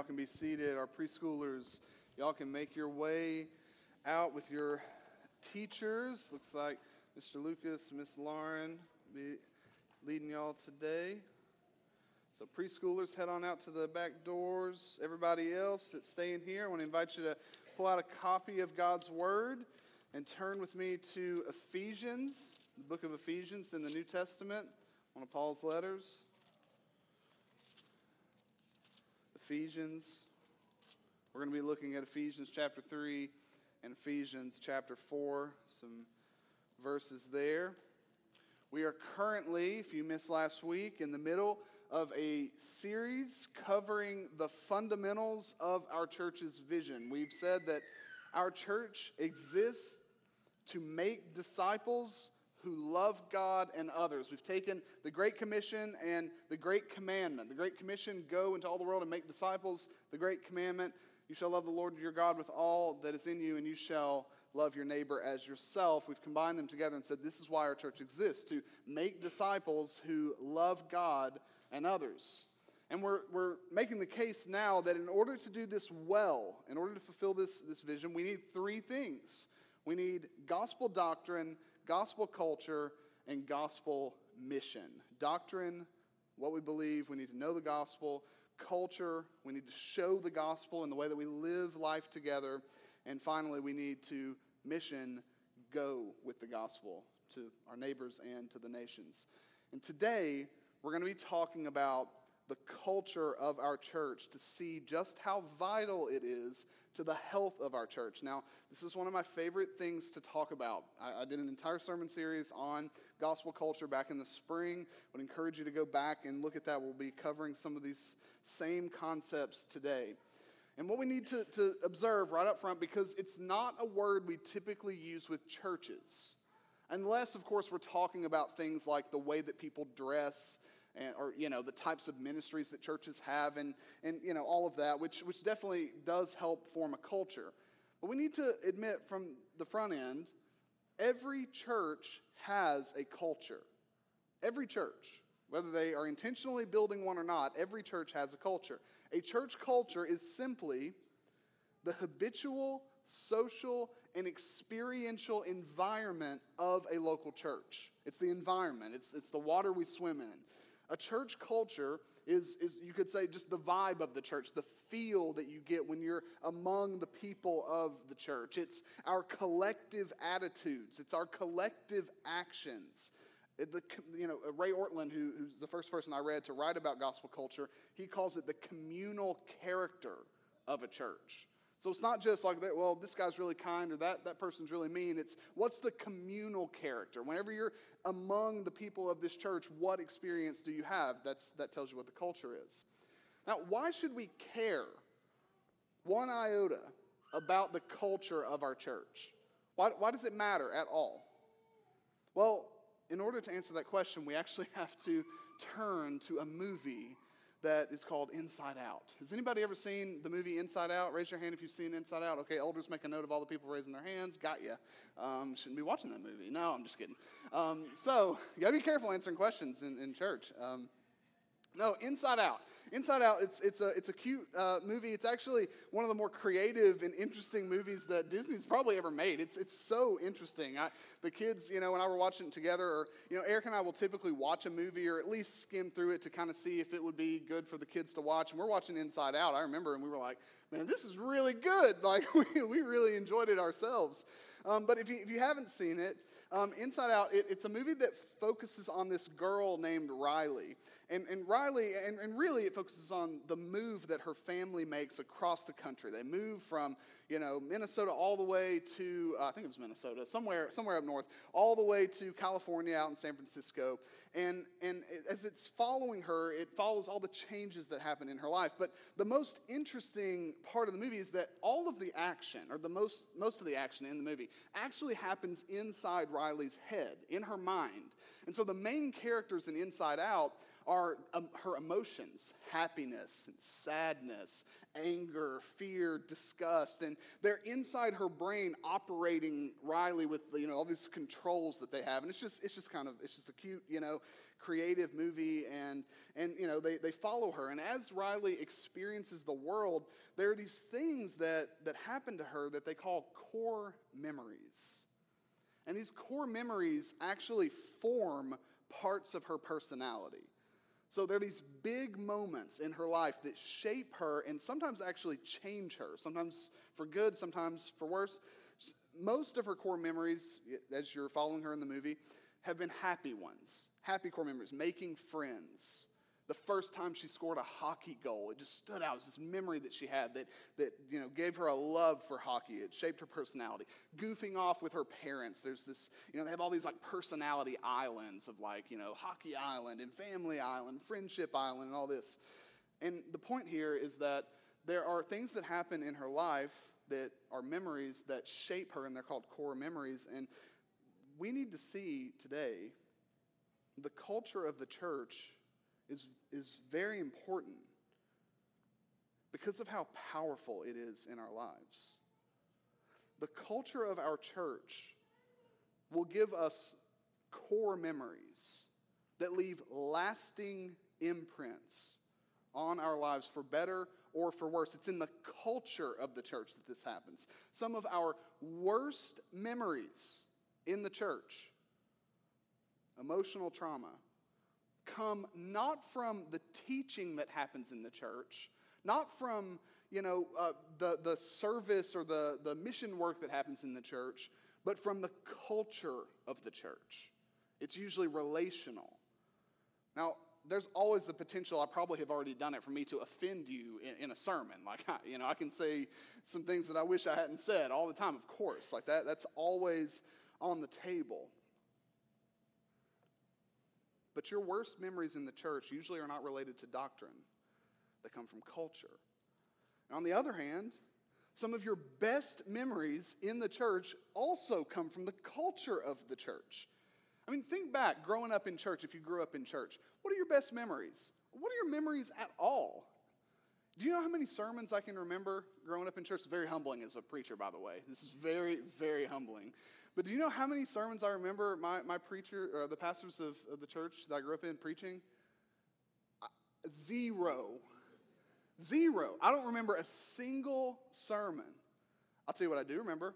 Y'all can be seated. Our preschoolers, y'all can make your way out with your teachers. Looks like Mr. Lucas, Miss Lauren be leading y'all today. So preschoolers, head on out to the back doors. Everybody else that's staying here, I want to invite you to pull out a copy of God's Word and turn with me to Ephesians, the book of Ephesians in the New Testament, one of Paul's letters. Ephesians. We're going to be looking at Ephesians chapter 3 and Ephesians chapter 4, some verses there. We are currently, if you missed last week, in the middle of a series covering the fundamentals of our church's vision. We've said that our church exists to make disciples who love God and others. We've taken the Great Commission and the Great Commandment. The Great Commission, go into all the world and make disciples. The Great Commandment, you shall love the Lord your God with all that is in you, and you shall love your neighbor as yourself. We've combined them together and said this is why our church exists to make disciples who love God and others. And we're, we're making the case now that in order to do this well, in order to fulfill this, this vision, we need three things. We need gospel doctrine, gospel culture, and gospel mission. Doctrine, what we believe, we need to know the gospel. Culture, we need to show the gospel in the way that we live life together. And finally, we need to mission, go with the gospel to our neighbors and to the nations. And today, we're going to be talking about the culture of our church to see just how vital it is to the health of our church. Now, this is one of my favorite things to talk about. I, I, did an entire sermon series on gospel culture back in the spring. I would encourage you to go back and look at that. We'll be covering some of these same concepts today. And what we need to, to observe right up front, because it's not a word we typically use with churches, unless, of course, we're talking about things like the way that people dress and, or you know the types of ministries that churches have and, and you know all of that which, which definitely does help form a culture but we need to admit from the front end every church has a culture every church whether they are intentionally building one or not every church has a culture a church culture is simply the habitual social and experiential environment of a local church. It's the environment, it's, it's the water we swim in. A church culture is, is, you could say, just the vibe of the church, the feel that you get when you're among the people of the church. It's our collective attitudes, it's our collective actions. The, you know, uh, Ray Ortlund, who, who's the first person I read to write about gospel culture, he calls it the communal character of a church. So it's not just like, that, well, this guy's really kind or that, that person's really mean. It's what's the communal character? Whenever you're among the people of this church, what experience do you have? That's, that tells you what the culture is. Now, why should we care one iota about the culture of our church? Why, why does it matter at all? Well, in order to answer that question, we actually have to turn to a movie that is called Inside Out. Has anybody ever seen the movie Inside Out? Raise your hand if you've seen Inside Out. Okay, elders, make a note of all the people raising their hands. Got you. Um, shouldn't be watching that movie. No, I'm just kidding. Um, so you gotta be careful answering questions in, in church. Um, no, Inside Out. Inside Out, it's, it's, a, it's a cute uh, movie. It's actually one of the more creative and interesting movies that Disney's probably ever made. It's, it's so interesting. I, the kids, you know, when I were watching it together, or, you know, Eric and I will typically watch a movie or at least skim through it to kind of see if it would be good for the kids to watch. And we're watching Inside Out, I remember, and we were like, man, this is really good. Like, we, we really enjoyed it ourselves. Um, but if you, if you haven't seen it, um, Inside Out, it, it's a movie that focuses on this girl named Riley. And, and Riley, and, and really it focuses on the move that her family makes across the country. They move from, you know, Minnesota all the way to, uh, I think it was Minnesota, somewhere, somewhere up north, all the way to California out in San Francisco. And, and as it's following her, it follows all the changes that happen in her life. But the most interesting part of the movie is that all of the action, or the most, most of the action in the movie, actually happens inside Riley's head, in her mind. And so the main characters in Inside Out are um, her emotions happiness and sadness, anger, fear, disgust. And they're inside her brain operating Riley with you know, all these controls that they have. And it's just, it's just kind of, it's just a cute, you know, creative movie. And, and you know, they, they follow her. And as Riley experiences the world, there are these things that, that happen to her that they call core memories. And these core memories actually form parts of her personality. So there are these big moments in her life that shape her and sometimes actually change her, sometimes for good, sometimes for worse. Most of her core memories, as you're following her in the movie, have been happy ones. Happy core memories, making friends, the first time she scored a hockey goal. It just stood out. It was this memory that she had that, that you know, gave her a love for hockey. It shaped her personality. Goofing off with her parents. There's this, you know, they have all these like personality islands of like, you know, Hockey Island and Family Island, Friendship Island, and all this. And the point here is that there are things that happen in her life that are memories that shape her, and they're called core memories. And we need to see today the culture of the church is, is very important because of how powerful it is in our lives. The culture of our church will give us core memories that leave lasting imprints on our lives for better or for worse. It's in the culture of the church that this happens. Some of our worst memories in the church emotional trauma, come not from the teaching that happens in the church, not from you know uh, the, the service or the, the mission work that happens in the church, but from the culture of the church. It's usually relational. Now, there's always the potential, I probably have already done it, for me to offend you in, in a sermon. Like, you know, I can say some things that I wish I hadn't said all the time, of course. Like that, that's always on the table. But your worst memories in the church usually are not related to doctrine, they come from culture. And on the other hand, some of your best memories in the church also come from the culture of the church. I mean, think back growing up in church, if you grew up in church, what are your best memories? What are your memories at all? Do you know how many sermons I can remember growing up in church? It's very humbling as a preacher, by the way. This is very, very humbling. But do you know how many sermons I remember my, my preacher, or the pastors of, of the church that I grew up in preaching? Uh, zero. Zero. I don't remember a single sermon. I'll tell you what I do remember.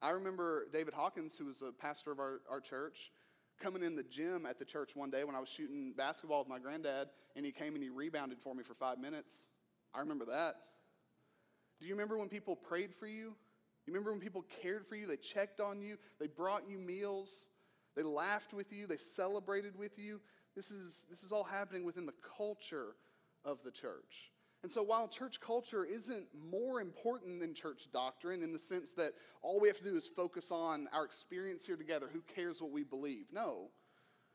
I remember David Hawkins, who was a pastor of our, our church, coming in the gym at the church one day when I was shooting basketball with my granddad, and he came and he rebounded for me for five minutes. I remember that. Do you remember when people prayed for you? You remember when people cared for you? They checked on you, they brought you meals, they laughed with you, they celebrated with you. This is, this is all happening within the culture of the church. And so, while church culture isn't more important than church doctrine in the sense that all we have to do is focus on our experience here together, who cares what we believe? No.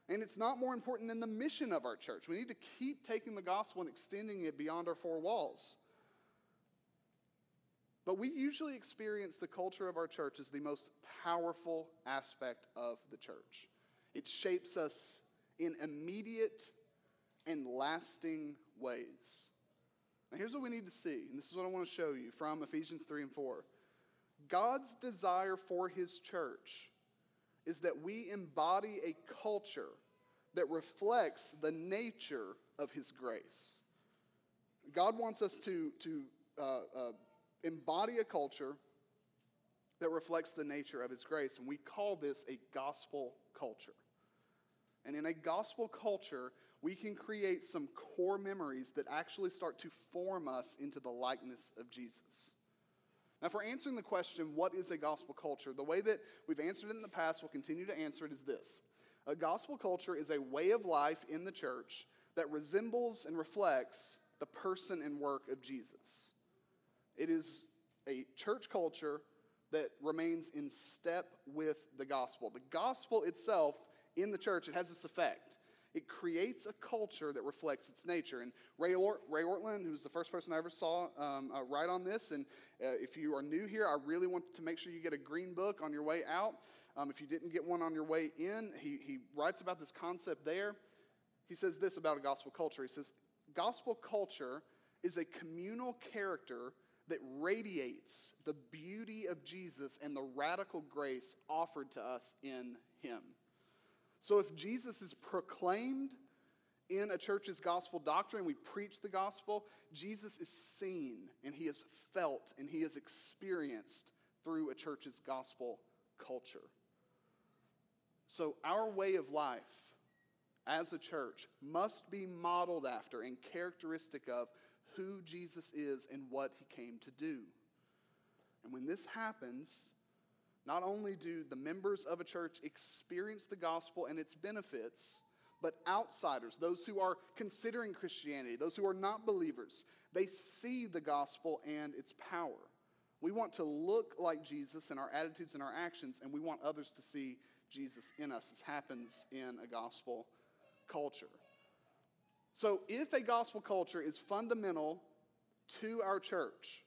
And it's not more important than the mission of our church. We need to keep taking the gospel and extending it beyond our four walls. But we usually experience the culture of our church as the most powerful aspect of the church. It shapes us in immediate and lasting ways. Now, here's what we need to see, and this is what I want to show you from Ephesians 3 and 4. God's desire for his church is that we embody a culture that reflects the nature of his grace. God wants us to, to uh, uh, embody a culture that reflects the nature of His grace. And we call this a gospel culture. And in a gospel culture, we can create some core memories that actually start to form us into the likeness of Jesus. Now, for answering the question, what is a gospel culture? The way that we've answered it in the past, we'll continue to answer it, is this A gospel culture is a way of life in the church that resembles and reflects the person and work of Jesus. It is a church culture that remains in step with the gospel. The gospel itself in the church, it has this effect. It creates a culture that reflects its nature. And Ray, Or- Ray Ortlund, who's the first person I ever saw um, uh, write on this, and uh, if you are new here, I really want to make sure you get a green book on your way out. Um, if you didn't get one on your way in, he, he writes about this concept there. he says this about a gospel culture. He says, Gospel culture is a communal character that radiates the beauty of Jesus and the radical grace offered to us in him. So if Jesus is proclaimed in a church's gospel doctrine, we preach the gospel, Jesus is seen and he is felt and he is experienced through a church's gospel culture. So our way of life as a church must be modeled after and characteristic of who Jesus is and what he came to do. And when this happens, not only do the members of a church experience the gospel and its benefits, but outsiders, those who are considering Christianity, those who are not believers, they see the gospel and its power. We want to look like Jesus in our attitudes and our actions, and we want others to see Jesus in us. This happens in a gospel culture. So, if a gospel culture is fundamental to our church,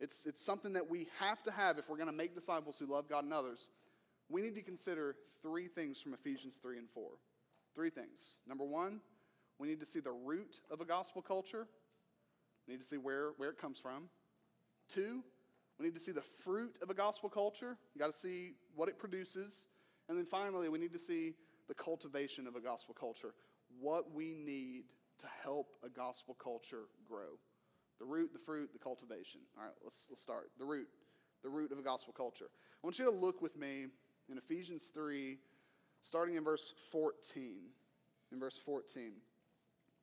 it's, it's something that we have to have if we're going to make disciples who love God and others. We need to consider three things from Ephesians 3 and 4. Three things. Number one, we need to see the root of a gospel culture. We need to see where, where it comes from. Two, we need to see the fruit of a gospel culture. You got to see what it produces. And then finally, we need to see the cultivation of a gospel culture what we need to help a gospel culture grow. The root, the fruit, the cultivation. All right, let's, let's start. The root, the root of a gospel culture. I want you to look with me in Ephesians 3, starting in verse 14. In verse 14.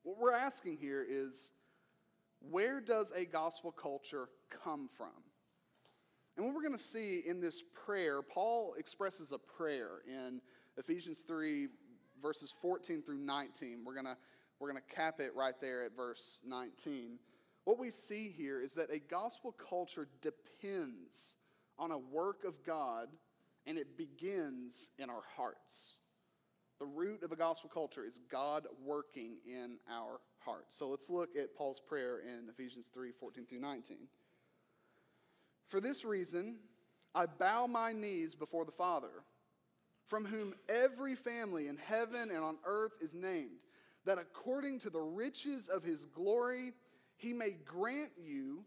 What we're asking here is where does a gospel culture come from? And what we're going to see in this prayer, Paul expresses a prayer in Ephesians 3, verses 14 through 19. We're going to we're going to cap it right there at verse 19. What we see here is that a gospel culture depends on a work of God and it begins in our hearts. The root of a gospel culture is God working in our hearts. So let's look at Paul's prayer in Ephesians 3 14 through 19. For this reason, I bow my knees before the Father from whom every family in heaven and on earth is named, that according to the riches of his glory, he may grant you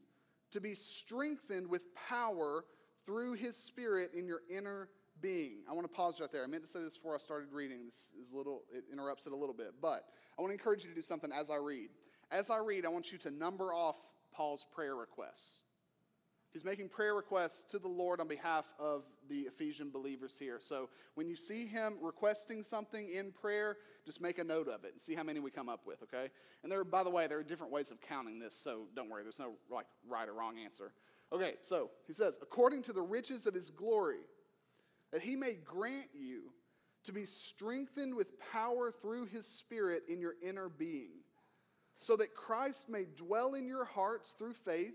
to be strengthened with power through his spirit in your inner being. I want to pause right there. I meant to say this before I started reading. This is a little it interrupts it a little bit, but I want to encourage you to do something as I read. As I read, I want you to number off Paul's prayer requests. He's making prayer requests to the Lord on behalf of the Ephesian believers here. So when you see him requesting something in prayer, just make a note of it and see how many we come up with, okay? And there, by the way, there are different ways of counting this, so don't worry, there's no like right or wrong answer. Okay, so he says, according to the riches of his glory, that he may grant you to be strengthened with power through his spirit in your inner being, so that Christ may dwell in your hearts through faith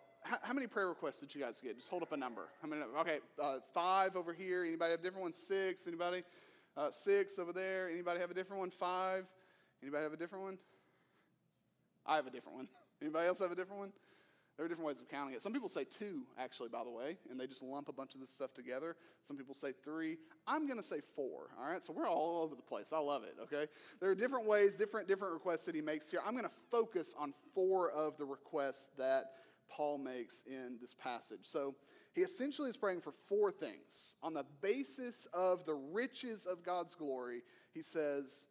how, how, many prayer requests did you guys get? Just hold up a number. How many? Okay, uh, five over here. Anybody have a different one? Six. Anybody? Uh, six over there. Anybody have a different one? Five. Anybody have a different one? I have a different one. Anybody else have a different one? There are different ways of counting it. Some people say two, actually, by the way, and they just lump a bunch of this stuff together. Some people say three. I'm going to say four. All right, so we're all over the place. I love it. Okay, there are different ways, different different requests that he makes here. I'm going to focus on four of the requests that Paul makes in this passage. So he essentially is praying for four things. On the basis of the riches of God's glory, he says,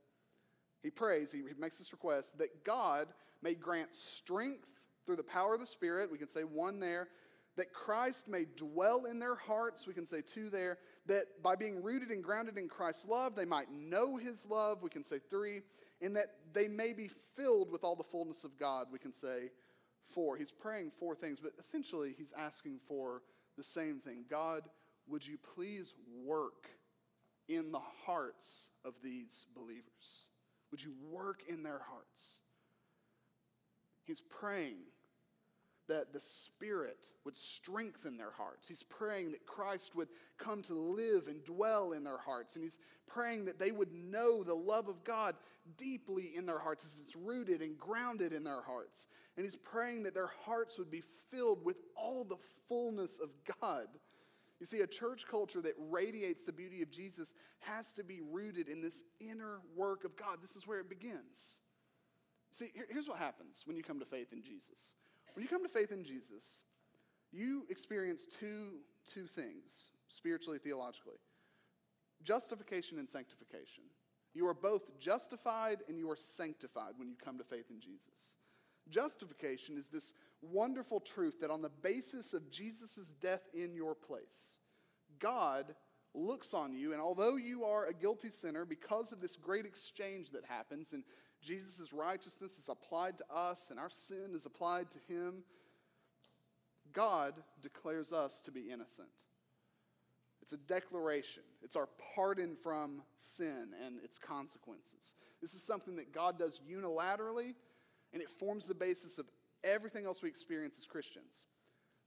he prays, he makes this request that God may grant strength through the power of the Spirit. We can say one there. That Christ may dwell in their hearts. We can say two there. That by being rooted and grounded in Christ's love, they might know his love. We can say three. And that they may be filled with all the fullness of God. We can say for. He's praying for things, but essentially he's asking for the same thing God, would you please work in the hearts of these believers? Would you work in their hearts? He's praying that the Spirit would strengthen their hearts. He's praying that Christ would come to live and dwell in their hearts. And he's praying that they would know the love of God deeply in their hearts as it's rooted and grounded in their hearts. And he's praying that their hearts would be filled with all the fullness of God. You see, a church culture that radiates the beauty of Jesus has to be rooted in this inner work of God. This is where it begins. See, here's what happens when you come to faith in Jesus. When you come to faith in Jesus, you experience two, two things, spiritually, theologically justification and sanctification. You are both justified and you are sanctified when you come to faith in Jesus. Justification is this wonderful truth that on the basis of Jesus' death in your place, God looks on you, and although you are a guilty sinner, because of this great exchange that happens, and Jesus' righteousness is applied to us and our sin is applied to him, God declares us to be innocent. It's a declaration. It's our pardon from sin and its consequences. This is something that God does unilaterally, and it forms the basis of everything else we experience as Christians.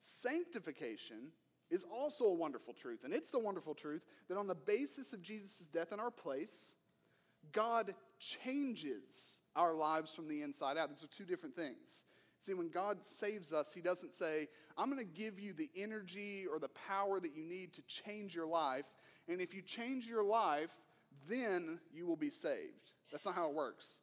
Sanctification is also a wonderful truth, and it's the wonderful truth that on the basis of Jesus' death in our place, God changes our lives from the inside out. These are two different things. See, when God saves us, He doesn't say, I'm going to give you the energy or the power that you need to change your life. And if you change your life, then you will be saved. That's not how it works.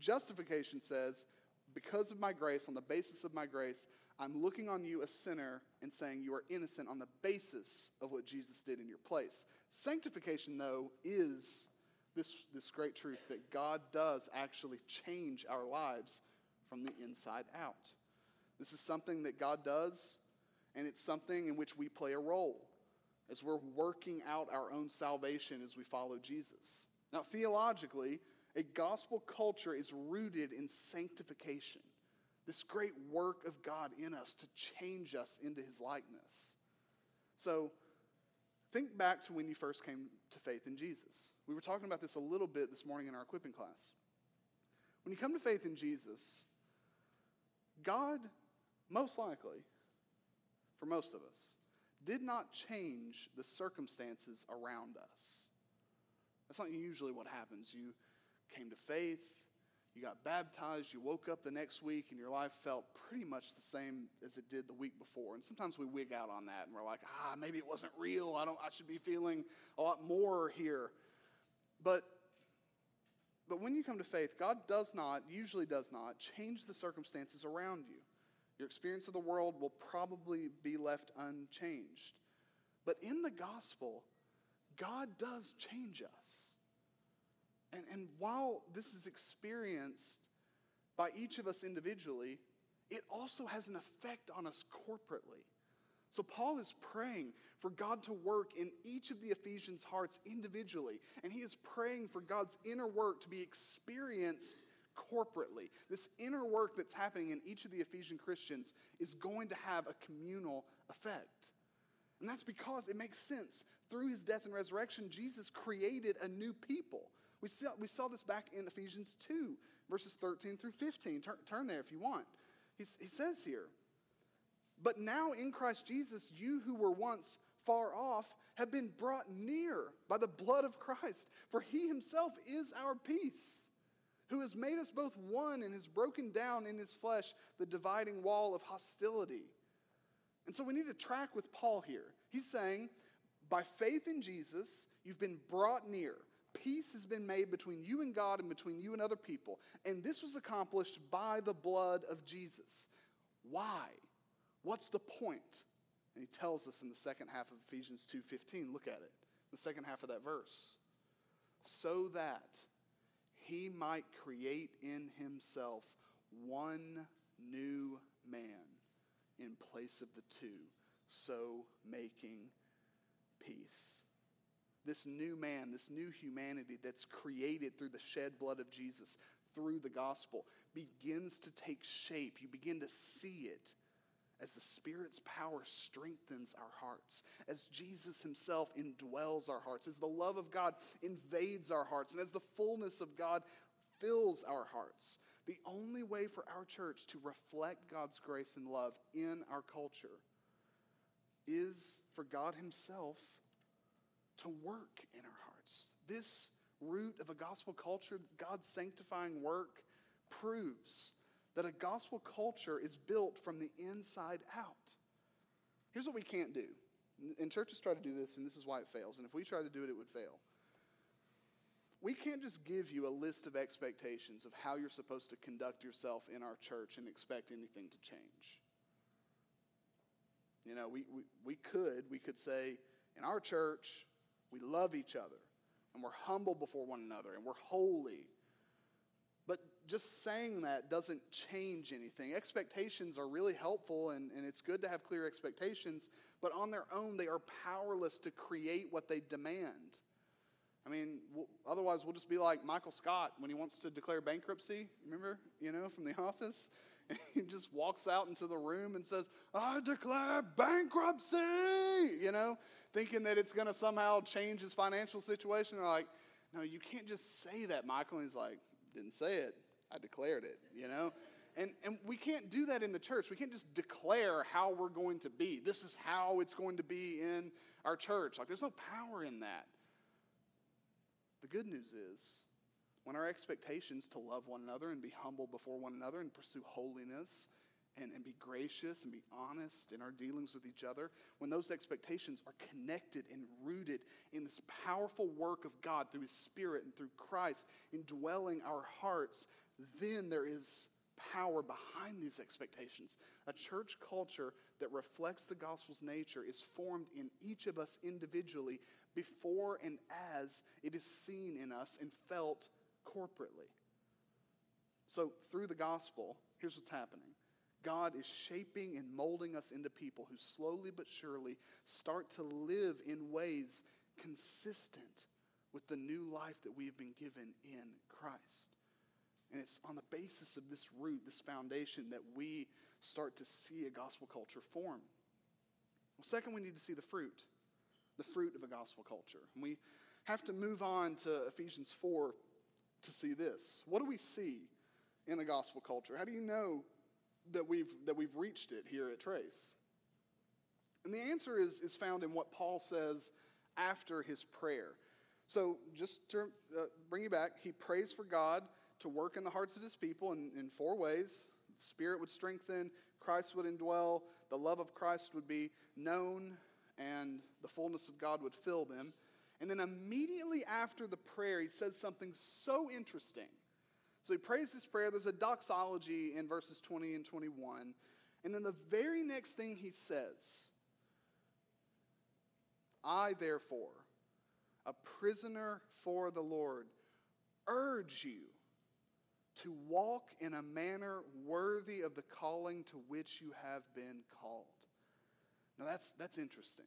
Justification says, because of my grace, on the basis of my grace, I'm looking on you, a sinner, and saying you are innocent on the basis of what Jesus did in your place. Sanctification, though, is this, this great truth that God does actually change our lives from the inside out. This is something that God does, and it's something in which we play a role as we're working out our own salvation as we follow Jesus. Now, theologically, a gospel culture is rooted in sanctification, this great work of God in us to change us into his likeness. So, think back to when you first came to faith in Jesus. We were talking about this a little bit this morning in our equipping class. When you come to faith in Jesus, God, most likely, for most of us, did not change the circumstances around us. That's not usually what happens. You came to faith, you got baptized, you woke up the next week, and your life felt pretty much the same as it did the week before. And sometimes we wig out on that and we're like, ah, maybe it wasn't real. I, don't, I should be feeling a lot more here. But but when you come to faith, God does not, usually does not, change the circumstances around you. Your experience of the world will probably be left unchanged. But in the gospel, God does change us. And, and while this is experienced by each of us individually, it also has an effect on us corporately. So, Paul is praying for God to work in each of the Ephesians' hearts individually, and he is praying for God's inner work to be experienced corporately. This inner work that's happening in each of the Ephesian Christians is going to have a communal effect. And that's because it makes sense. Through his death and resurrection, Jesus created a new people. We saw, we saw this back in Ephesians 2, verses 13 through 15. Turn, turn there if you want. He's, he says here, but now in Christ Jesus, you who were once far off have been brought near by the blood of Christ, for he himself is our peace, who has made us both one and has broken down in his flesh the dividing wall of hostility. And so we need to track with Paul here. He's saying, by faith in Jesus, you've been brought near. Peace has been made between you and God and between you and other people. And this was accomplished by the blood of Jesus. Why? What's the point? And he tells us in the second half of Ephesians 2:15, look at it. The second half of that verse. So that he might create in himself one new man in place of the two, so making peace. This new man, this new humanity that's created through the shed blood of Jesus, through the gospel, begins to take shape. You begin to see it as the Spirit's power strengthens our hearts, as Jesus Himself indwells our hearts, as the love of God invades our hearts, and as the fullness of God fills our hearts. The only way for our church to reflect God's grace and love in our culture is for God Himself to work in our hearts. This root of a gospel culture, God's sanctifying work, proves that a gospel culture is built from the inside out. Here's what we can't do. And churches try to do this, and this is why it fails. And if we try to do it, it would fail. We can't just give you a list of expectations of how you're supposed to conduct yourself in our church and expect anything to change. You know, we, we, we could, we could say, in our church, we love each other, and we're humble before one another, and we're holy. But just saying that doesn't change anything. Expectations are really helpful, and, and it's good to have clear expectations, but on their own, they are powerless to create what they demand. I mean, we'll, otherwise, we'll just be like Michael Scott when he wants to declare bankruptcy. Remember, you know, from The Office? And he just walks out into the room and says, I declare bankruptcy, you know, thinking that it's going to somehow change his financial situation. They're like, no, you can't just say that, Michael. And he's like, didn't say it. I declared it, you know? And, and we can't do that in the church. We can't just declare how we're going to be. This is how it's going to be in our church. Like, there's no power in that. The good news is, when our expectations to love one another and be humble before one another and pursue holiness and, and be gracious and be honest in our dealings with each other, when those expectations are connected and rooted in this powerful work of God through His Spirit and through Christ indwelling our hearts, then there is power behind these expectations. A church culture that reflects the gospel's nature is formed in each of us individually before and as it is seen in us and felt corporately. So, through the gospel, here's what's happening God is shaping and molding us into people who slowly but surely start to live in ways consistent with the new life that we have been given in Christ. And it's on the basis of this root, this foundation, that we start to see a gospel culture form. Well, second, we need to see the fruit, the fruit of a gospel culture. And we have to move on to Ephesians 4 to see this. What do we see in the gospel culture? How do you know that we've, that we've reached it here at Trace? And the answer is, is found in what Paul says after his prayer. So, just to uh, bring you back, he prays for God to work in the hearts of his people in, in four ways. The Spirit would strengthen, Christ would indwell, the love of Christ would be known, and the fullness of God would fill them. And then immediately after the prayer, he says something so interesting. So he prays this prayer. There's a doxology in verses 20 and 21. And then the very next thing he says, I therefore, a prisoner for the Lord, urge you to walk in a manner worthy of the calling to which you have been called. Now that's, that's interesting.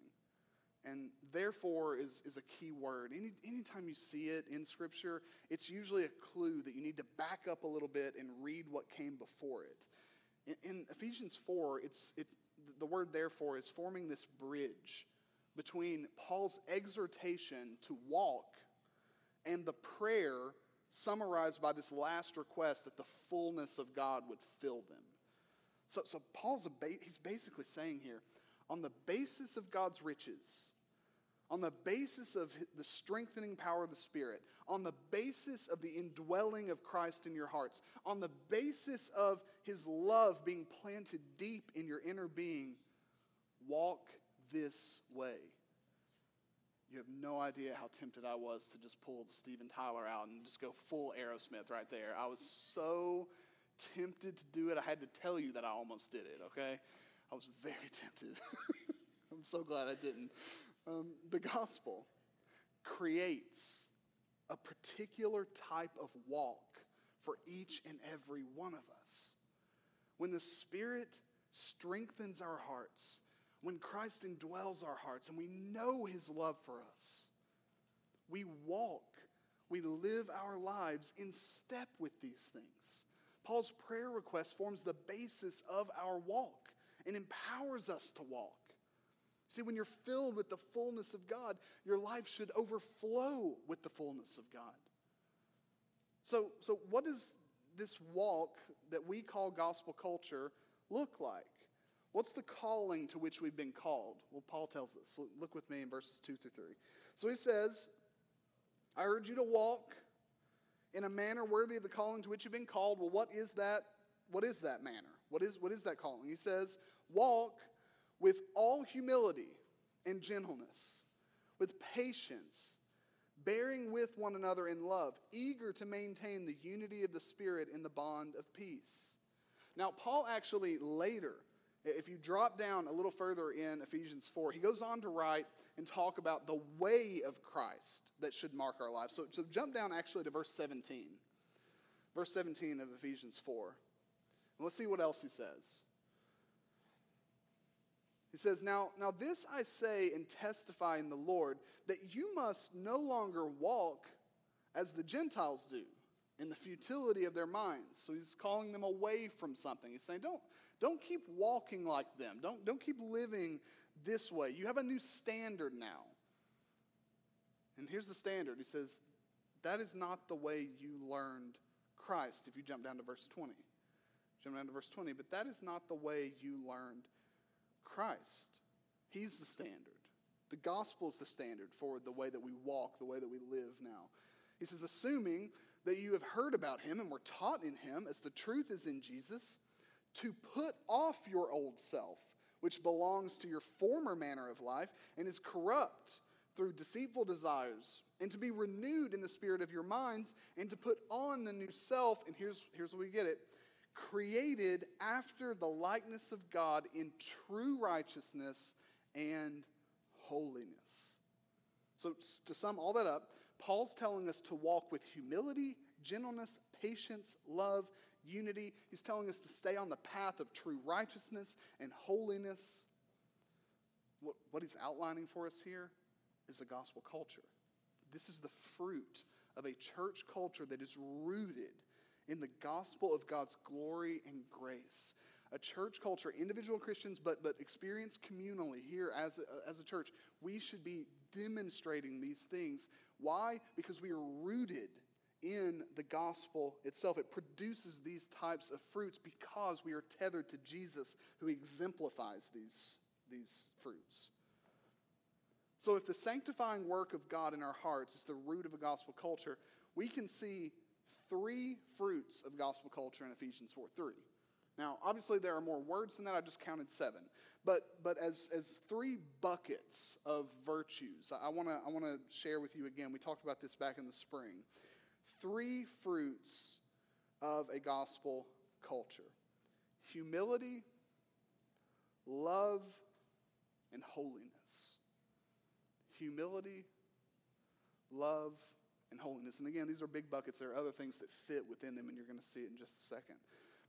And therefore is, is a key word. Any, anytime you see it in Scripture, it's usually a clue that you need to back up a little bit and read what came before it. In, in Ephesians 4, it's, it, the word therefore is forming this bridge between Paul's exhortation to walk and the prayer summarized by this last request that the fullness of God would fill them. So, so Paul's a ba- he's basically saying here, on the basis of God's riches, on the basis of the strengthening power of the Spirit, on the basis of the indwelling of Christ in your hearts, on the basis of His love being planted deep in your inner being, walk this way. You have no idea how tempted I was to just pull Steven Tyler out and just go full Aerosmith right there. I was so tempted to do it, I had to tell you that I almost did it, okay? I was very tempted. I'm so glad I didn't. Um, the gospel creates a particular type of walk for each and every one of us. When the Spirit strengthens our hearts, when Christ indwells our hearts and we know His love for us, we walk, we live our lives in step with these things. Paul's prayer request forms the basis of our walk and empowers us to walk. See, when you're filled with the fullness of God, your life should overflow with the fullness of God. So, so what does this walk that we call gospel culture look like? What's the calling to which we've been called? Well, Paul tells us. Look with me in verses 2 through 3. So he says, I urge you to walk in a manner worthy of the calling to which you've been called. Well, what is that? What is that manner? What is, what is that calling? He says, Walk with all humility and gentleness, with patience, bearing with one another in love, eager to maintain the unity of the Spirit in the bond of peace. Now, Paul actually later, if you drop down a little further in Ephesians 4, he goes on to write and talk about the way of Christ that should mark our lives. So, so jump down actually to verse 17. Verse 17 of Ephesians 4. And let's see what else he says. He says, now, now this I say and testify in the Lord, that you must no longer walk as the Gentiles do, in the futility of their minds. So he's calling them away from something. He's saying, don't, don't keep walking like them. Don't, don't keep living this way. You have a new standard now. And here's the standard. He says, that is not the way you learned Christ, if you jump down to verse 20. Jump down to verse 20. But that is not the way you learned Christ. He's the standard. The gospel is the standard for the way that we walk, the way that we live now. He says, assuming that you have heard about him and were taught in him, as the truth is in Jesus, to put off your old self, which belongs to your former manner of life and is corrupt through deceitful desires, and to be renewed in the spirit of your minds, and to put on the new self. And here's, here's where we get it created after the likeness of God in true righteousness and holiness. So, to sum all that up, Paul's telling us to walk with humility, gentleness, patience, love, unity. He's telling us to stay on the path of true righteousness and holiness. What, what he's outlining for us here is a gospel culture. This is the fruit of a church culture that is rooted in the gospel of God's glory and grace. A church culture, individual Christians, but, but experienced communally here as a, as a church, we should be demonstrating these things. Why? Because we are rooted in the gospel itself. It produces these types of fruits because we are tethered to Jesus, who exemplifies these, these fruits. So, if the sanctifying work of God in our hearts is the root of a gospel culture, we can see three fruits of gospel culture in Ephesians 4 3. Now, obviously, there are more words than that. I just counted seven. But, but as, as three buckets of virtues, I want to I wanna share with you again. We talked about this back in the spring. Three fruits of a gospel culture humility, love, and holiness. Humility, love, and holiness. And again, these are big buckets. There are other things that fit within them, and you're going to see it in just a second.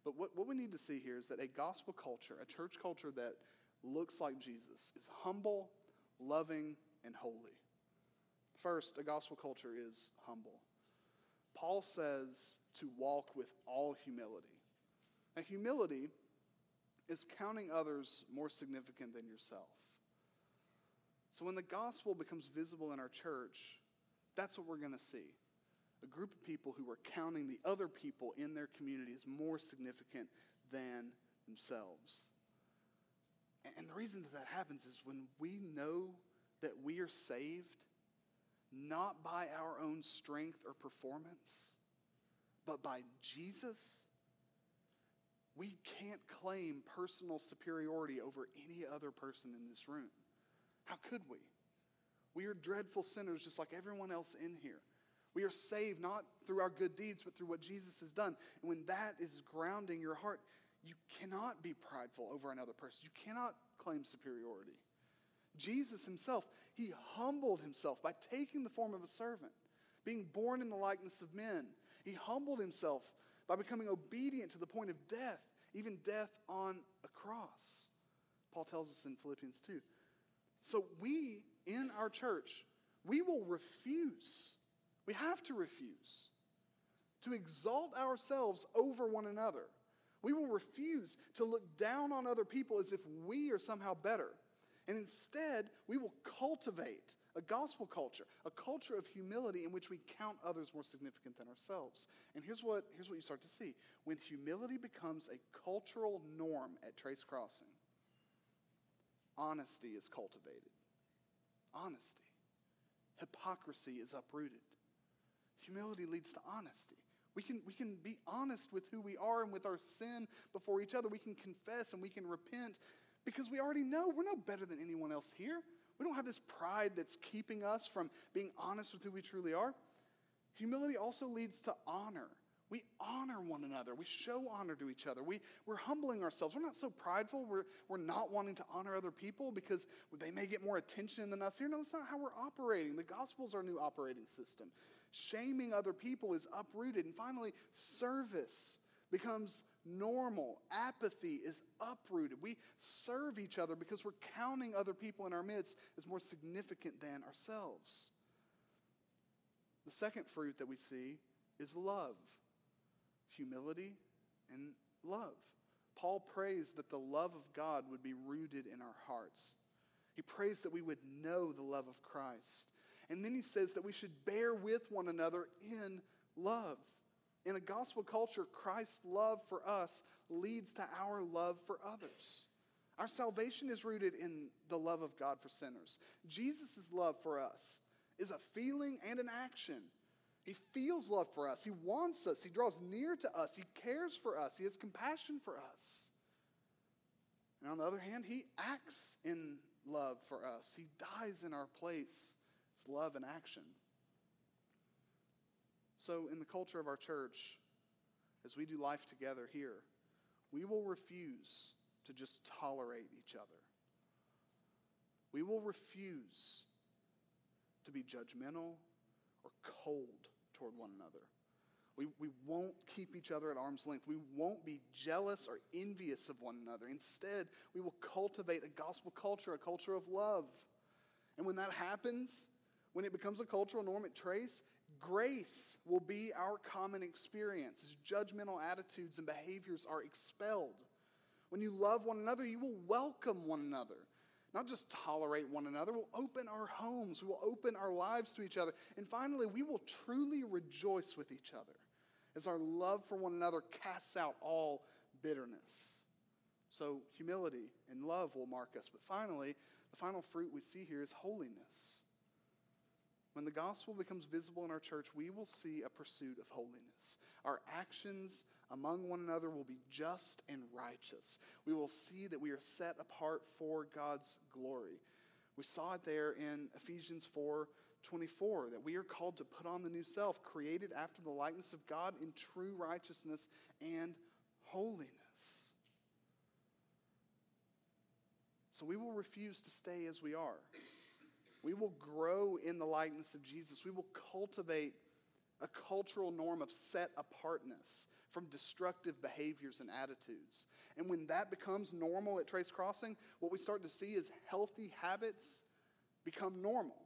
But what, what we need to see here is that a gospel culture, a church culture that looks like Jesus, is humble, loving, and holy. First, a gospel culture is humble. Paul says to walk with all humility. Now, humility is counting others more significant than yourself. So when the gospel becomes visible in our church, that's what we're going to see. A group of people who are counting the other people in their community as more significant than themselves. And the reason that that happens is when we know that we are saved not by our own strength or performance, but by Jesus, we can't claim personal superiority over any other person in this room. How could we? We are dreadful sinners just like everyone else in here. We are saved not through our good deeds, but through what Jesus has done. And when that is grounding your heart, you cannot be prideful over another person. You cannot claim superiority. Jesus himself, he humbled himself by taking the form of a servant, being born in the likeness of men. He humbled himself by becoming obedient to the point of death, even death on a cross. Paul tells us in Philippians 2. So we in our church, we will refuse, we have to refuse to exalt ourselves over one another. We will refuse to look down on other people as if we are somehow better. And instead, we will cultivate a gospel culture, a culture of humility in which we count others more significant than ourselves. And here's what, here's what you start to see when humility becomes a cultural norm at Trace Crossing, honesty is cultivated. Honesty. Hypocrisy is uprooted. Humility leads to honesty. We can, we can be honest with who we are and with our sin before each other. We can confess and we can repent because we already know we're no better than anyone else here. We don't have this pride that's keeping us from being honest with who we truly are. Humility also leads to honor. We honor one another. We show honor to each other. We, we're humbling ourselves. We're not so prideful. We're, we're not wanting to honor other people because they may get more attention than us here. No, that's not how we're operating. The gospel is our new operating system. Shaming other people is uprooted. And finally, service becomes normal. Apathy is uprooted. We serve each other because we're counting other people in our midst as more significant than ourselves. The second fruit that we see is love, humility, and love. Paul prays that the love of God would be rooted in our hearts. He prays that we would know the love of Christ. And then he says that we should bear with one another in love. In a gospel culture, Christ's love for us leads to our love for others. Our salvation is rooted in the love of God for sinners. Jesus' love for us is a feeling and an action. He feels love for us. He wants us. He draws near to us. He cares for us. He has compassion for us. And on the other hand, He acts in love for us. He dies in our place. It's love in action. So, in the culture of our church, as we do life together here, we will refuse to just tolerate each other. We will refuse to be judgmental or cold toward one another. We, we won't keep each other at arm's length. We won't be jealous or envious of one another. Instead, we will cultivate a gospel culture, a culture of love. And when that happens, when it becomes a cultural norm at Trace, Grace will be our common experience as judgmental attitudes and behaviors are expelled. When you love one another, you will welcome one another, not just tolerate one another. We'll open our homes, we will open our lives to each other. And finally, we will truly rejoice with each other as our love for one another casts out all bitterness. So, humility and love will mark us. But finally, the final fruit we see here is holiness. When the gospel becomes visible in our church, we will see a pursuit of holiness. Our actions among one another will be just and righteous. We will see that we are set apart for God's glory. We saw it there in Ephesians 4 24, that we are called to put on the new self, created after the likeness of God in true righteousness and holiness. So we will refuse to stay as we are. We will grow in the likeness of Jesus. We will cultivate a cultural norm of set apartness from destructive behaviors and attitudes. And when that becomes normal at Trace Crossing, what we start to see is healthy habits become normal.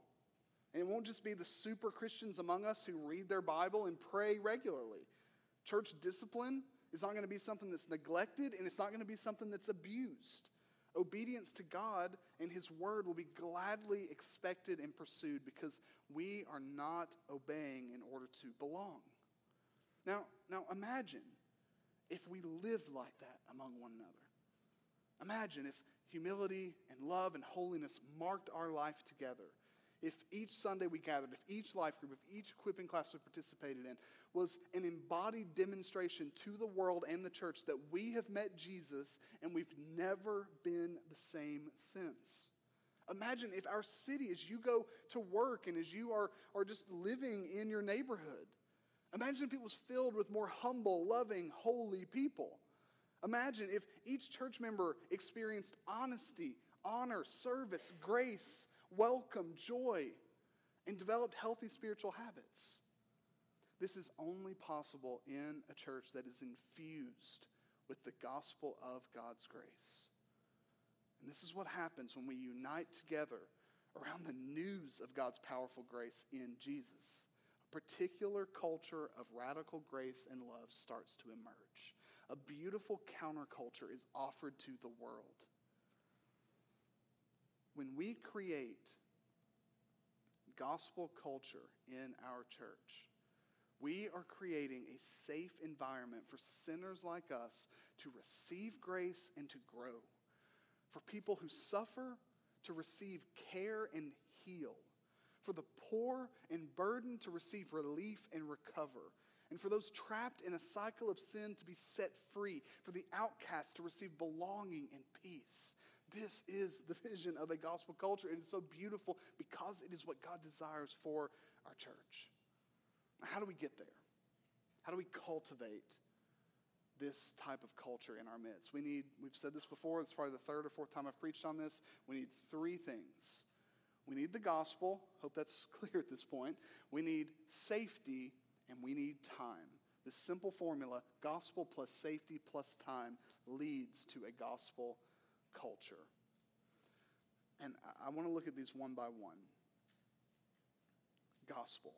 And it won't just be the super Christians among us who read their Bible and pray regularly. Church discipline is not going to be something that's neglected, and it's not going to be something that's abused. Obedience to God and His word will be gladly expected and pursued because we are not obeying in order to belong. Now, now imagine if we lived like that among one another. Imagine if humility and love and holiness marked our life together if each Sunday we gathered, if each life group, if each equipping class we participated in was an embodied demonstration to the world and the church that we have met Jesus and we've never been the same since. Imagine if our city, as you go to work and as you are, are just living in your neighborhood, imagine if it was filled with more humble, loving, holy people. Imagine if each church member experienced honesty, honor, service, grace, welcome, joy, and developed healthy spiritual habits. This is only possible in a church that is infused with the gospel of God's grace. And this is what happens when we unite together around the news of God's powerful grace in Jesus. Particular culture of radical grace and love starts to emerge. A beautiful counterculture is offered to the world. when we create gospel culture in our church, we are creating a safe environment for sinners like us to receive grace and to grow, for people who suffer to receive care and heal, for the poor and burdened to receive relief and recover, and for those trapped in a cycle of sin to be set free, for the outcast to receive belonging and peace. This is the vision of a gospel culture. It is so beautiful because it is what God desires for our church. How do we get there? How do we cultivate this type of culture in our midst? We need, we've said this before, it's probably the third or fourth time I've preached on this. We need three things. We need the gospel. Hope that's clear at this point. We need safety and we need time. This simple formula, gospel plus safety plus time, leads to a gospel culture. And I want to look at these one by one. Gospel.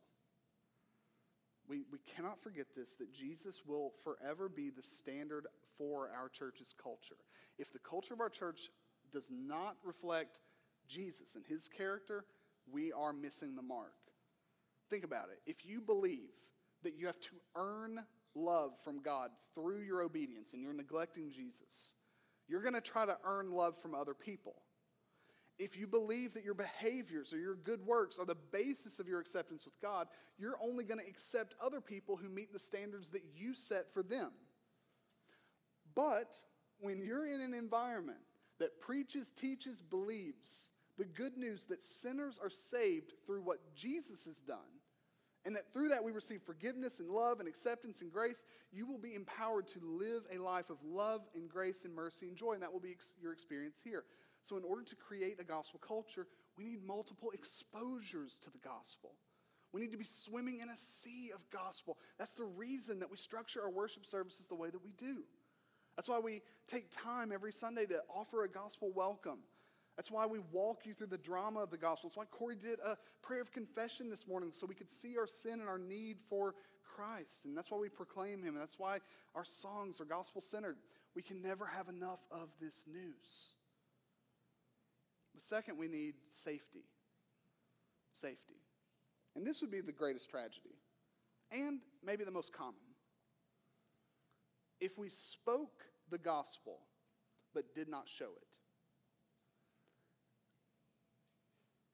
We, we cannot forget this that Jesus will forever be the standard for our church's culture. If the culture of our church does not reflect Jesus and his character, we are missing the mark. Think about it. If you believe that you have to earn love from God through your obedience and you're neglecting Jesus, you're going to try to earn love from other people. If you believe that your behaviors or your good works are the basis of your acceptance with God, you're only going to accept other people who meet the standards that you set for them. But when you're in an environment that preaches, teaches, believes the good news that sinners are saved through what Jesus has done, and that through that we receive forgiveness and love and acceptance and grace, you will be empowered to live a life of love and grace and mercy and joy, and that will be ex- your experience here. So, in order to create a gospel culture, we need multiple exposures to the gospel. We need to be swimming in a sea of gospel. That's the reason that we structure our worship services the way that we do. That's why we take time every Sunday to offer a gospel welcome that's why we walk you through the drama of the gospel. That's why Corey did a prayer of confession this morning so we could see our sin and our need for Christ. And that's why we proclaim him. And that's why our songs are gospel centered. We can never have enough of this news. But second, we need safety. Safety. And this would be the greatest tragedy, and maybe the most common. If we spoke the gospel but did not show it.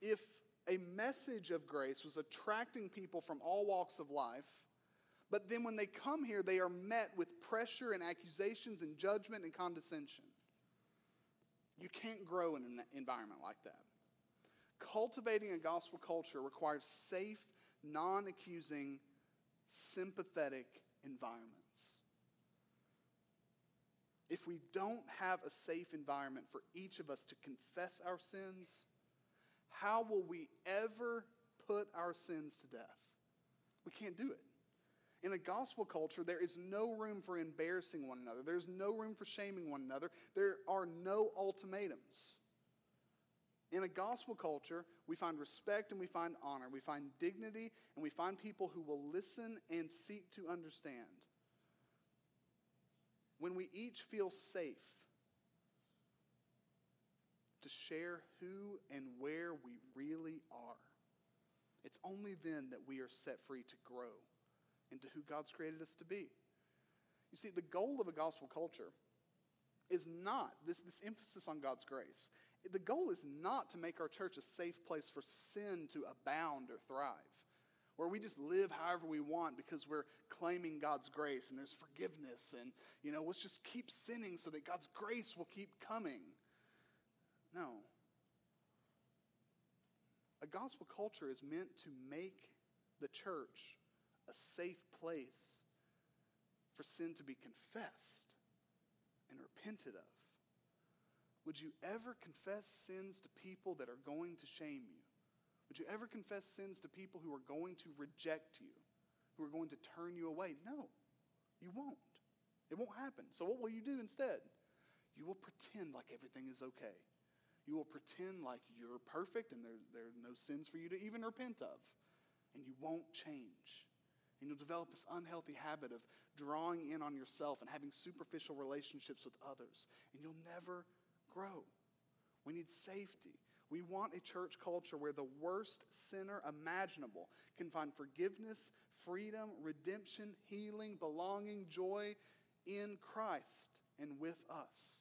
If a message of grace was attracting people from all walks of life, but then when they come here, they are met with pressure and accusations and judgment and condescension. You can't grow in an environment like that. Cultivating a gospel culture requires safe, non accusing, sympathetic environments. If we don't have a safe environment for each of us to confess our sins, how will we ever put our sins to death? We can't do it. In a gospel culture, there is no room for embarrassing one another. There's no room for shaming one another. There are no ultimatums. In a gospel culture, we find respect and we find honor. We find dignity and we find people who will listen and seek to understand. When we each feel safe to share who and where we really are. It's only then that we are set free to grow into who God's created us to be. You see, the goal of a gospel culture is not this, this emphasis on God's grace. The goal is not to make our church a safe place for sin to abound or thrive, where we just live however we want because we're claiming God's grace and there's forgiveness and, you know, let's just keep sinning so that God's grace will keep coming. No. A gospel culture is meant to make the church a safe place for sin to be confessed and repented of. Would you ever confess sins to people that are going to shame you? Would you ever confess sins to people who are going to reject you, who are going to turn you away? No, you won't. It won't happen. So, what will you do instead? You will pretend like everything is okay. You will pretend like you're perfect and there, there are no sins for you to even repent of. And you won't change. And you'll develop this unhealthy habit of drawing in on yourself and having superficial relationships with others. And you'll never grow. We need safety. We want a church culture where the worst sinner imaginable can find forgiveness, freedom, redemption, healing, belonging, joy in Christ and with us.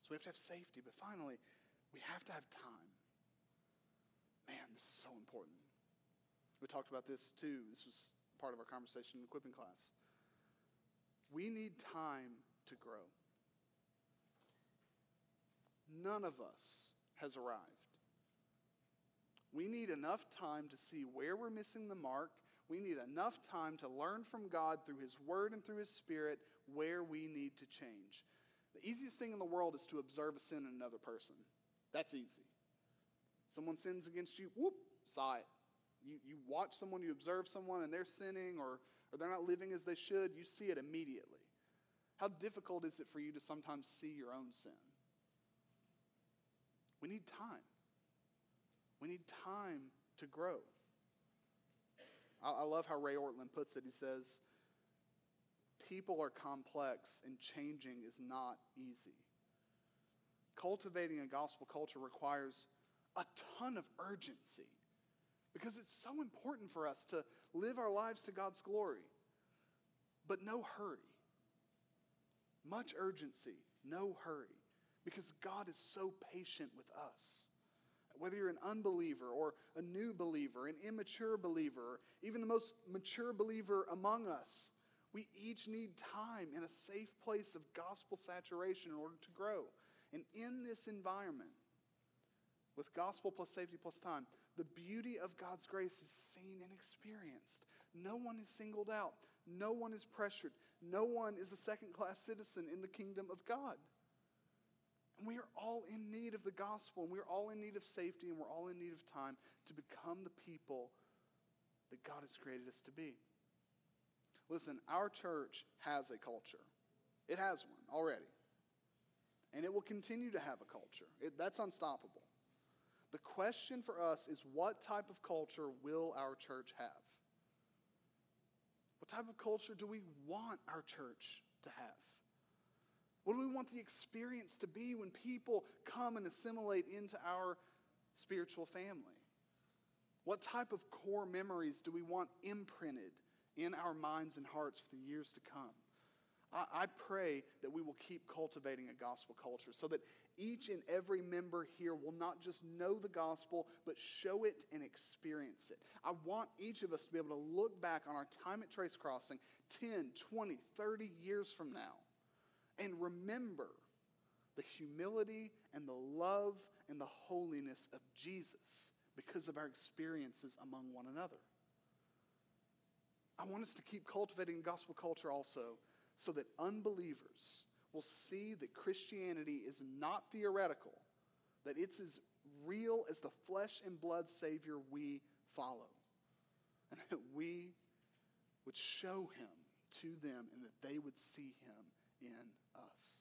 So we have to have safety, but finally, we have to have time. Man, this is so important. We talked about this too. This was part of our conversation in equipping class. We need time to grow. None of us has arrived. We need enough time to see where we're missing the mark. We need enough time to learn from God through His Word and through His Spirit where we need to change. The easiest thing in the world is to observe a sin in another person. That's easy. Someone sins against you, whoop, saw it. You, you watch someone, you observe someone, and they're sinning or, or they're not living as they should, you see it immediately. How difficult is it for you to sometimes see your own sin? We need time. We need time to grow. I, I love how Ray Ortlund puts it. He says, People are complex and changing is not easy. Cultivating a gospel culture requires a ton of urgency because it's so important for us to live our lives to God's glory, but no hurry. Much urgency, no hurry, because God is so patient with us. Whether you're an unbeliever or a new believer, an immature believer, even the most mature believer among us, we each need time in a safe place of gospel saturation in order to grow. And in this environment, with gospel plus safety plus time, the beauty of God's grace is seen and experienced. No one is singled out, no one is pressured, no one is a second class citizen in the kingdom of God. And we are all in need of the gospel, and we're all in need of safety, and we're all in need of time to become the people that God has created us to be. Listen, our church has a culture, it has one already. And it will continue to have a culture. It, that's unstoppable. The question for us is what type of culture will our church have? What type of culture do we want our church to have? What do we want the experience to be when people come and assimilate into our spiritual family? What type of core memories do we want imprinted in our minds and hearts for the years to come? I, pray that we will keep cultivating a gospel culture so that each and every member here will not just know the gospel, but show it and experience it. I want each of us to be able to look back on our time at Trace Crossing 10, 20, 30 years from now and remember the humility and the love and the holiness of Jesus because of our experiences among one another. I want us to keep cultivating gospel culture also so that unbelievers will see that Christianity is not theoretical, that it's as real as the flesh and blood Savior we follow, and that we would show him to them and that they would see him in us.